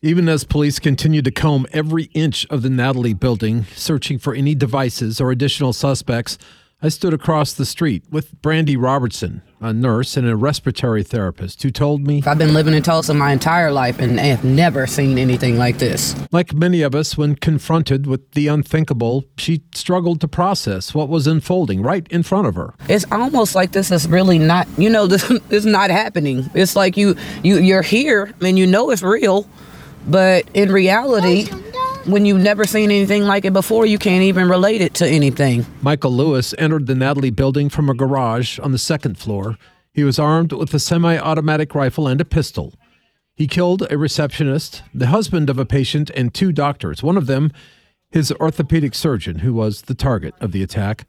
Even as police continued to comb every inch of the Natalie building, searching for any devices or additional suspects, I stood across the street with Brandy Robertson, a nurse and a respiratory therapist, who told me I've been living in Tulsa my entire life and have never seen anything like this. Like many of us, when confronted with the unthinkable, she struggled to process what was unfolding right in front of her. It's almost like this is really not, you know, this is not happening. It's like you, you, you're here and you know it's real, but in reality, when you've never seen anything like it before, you can't even relate it to anything. Michael Louis entered the Natalie building from a garage on the second floor. He was armed with a semi automatic rifle and a pistol. He killed a receptionist, the husband of a patient, and two doctors, one of them his orthopedic surgeon, who was the target of the attack.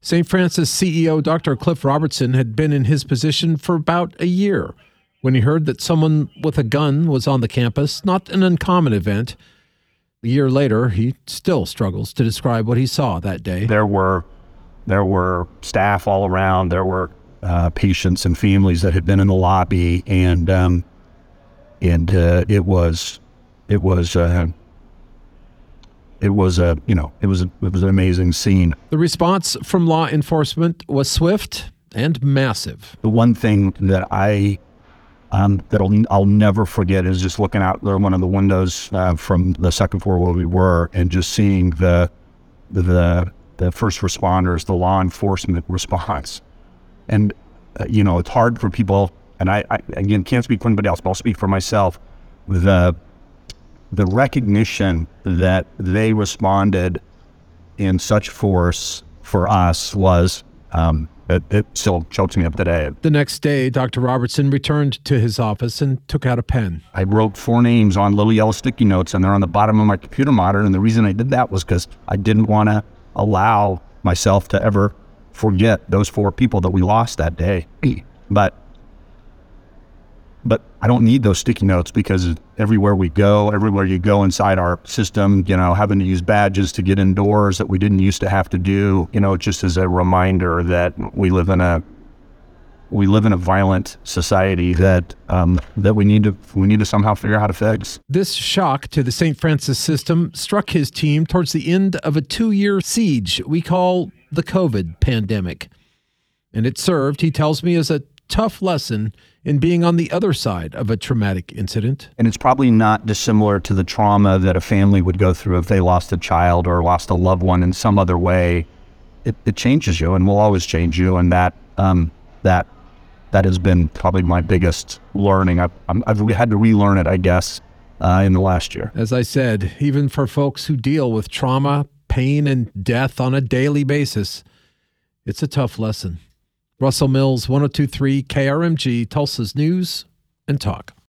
St. Francis CEO Dr. Cliff Robertson had been in his position for about a year when he heard that someone with a gun was on the campus, not an uncommon event. A year later, he still struggles to describe what he saw that day. There were there were staff all around. There were uh, patients and families that had been in the lobby, and um, and uh, it was it was uh, it was a you know it was a, it was an amazing scene. The response from law enforcement was swift and massive. The one thing that I um, that I'll, I'll never forget is just looking out there one of the windows uh, from the second floor where we were and just seeing the, the, the first responders, the law enforcement response. And, uh, you know, it's hard for people, and I, I, again, can't speak for anybody else, but I'll speak for myself. The, the recognition that they responded in such force for us was um, it, it still chokes me up today. The next day, Dr. Robertson returned to his office and took out a pen. I wrote four names on little yellow sticky notes, and they're on the bottom of my computer monitor. And the reason I did that was because I didn't want to allow myself to ever forget those four people that we lost that day. But but I don't need those sticky notes because everywhere we go, everywhere you go inside our system, you know, having to use badges to get indoors that we didn't used to have to do, you know, just as a reminder that we live in a we live in a violent society that um, that we need to we need to somehow figure out how to fix. This shock to the St. Francis system struck his team towards the end of a two-year siege we call the COVID pandemic, and it served, he tells me, as a tough lesson in being on the other side of a traumatic incident. And it's probably not dissimilar to the trauma that a family would go through if they lost a child or lost a loved one in some other way. It, it changes you and will always change you. And that, um, that, that has been probably my biggest learning. I've, I've had to relearn it, I guess, uh, in the last year. As I said, even for folks who deal with trauma, pain, and death on a daily basis, it's a tough lesson. Russell Mills, 1023 KRMG, Tulsa's News and Talk.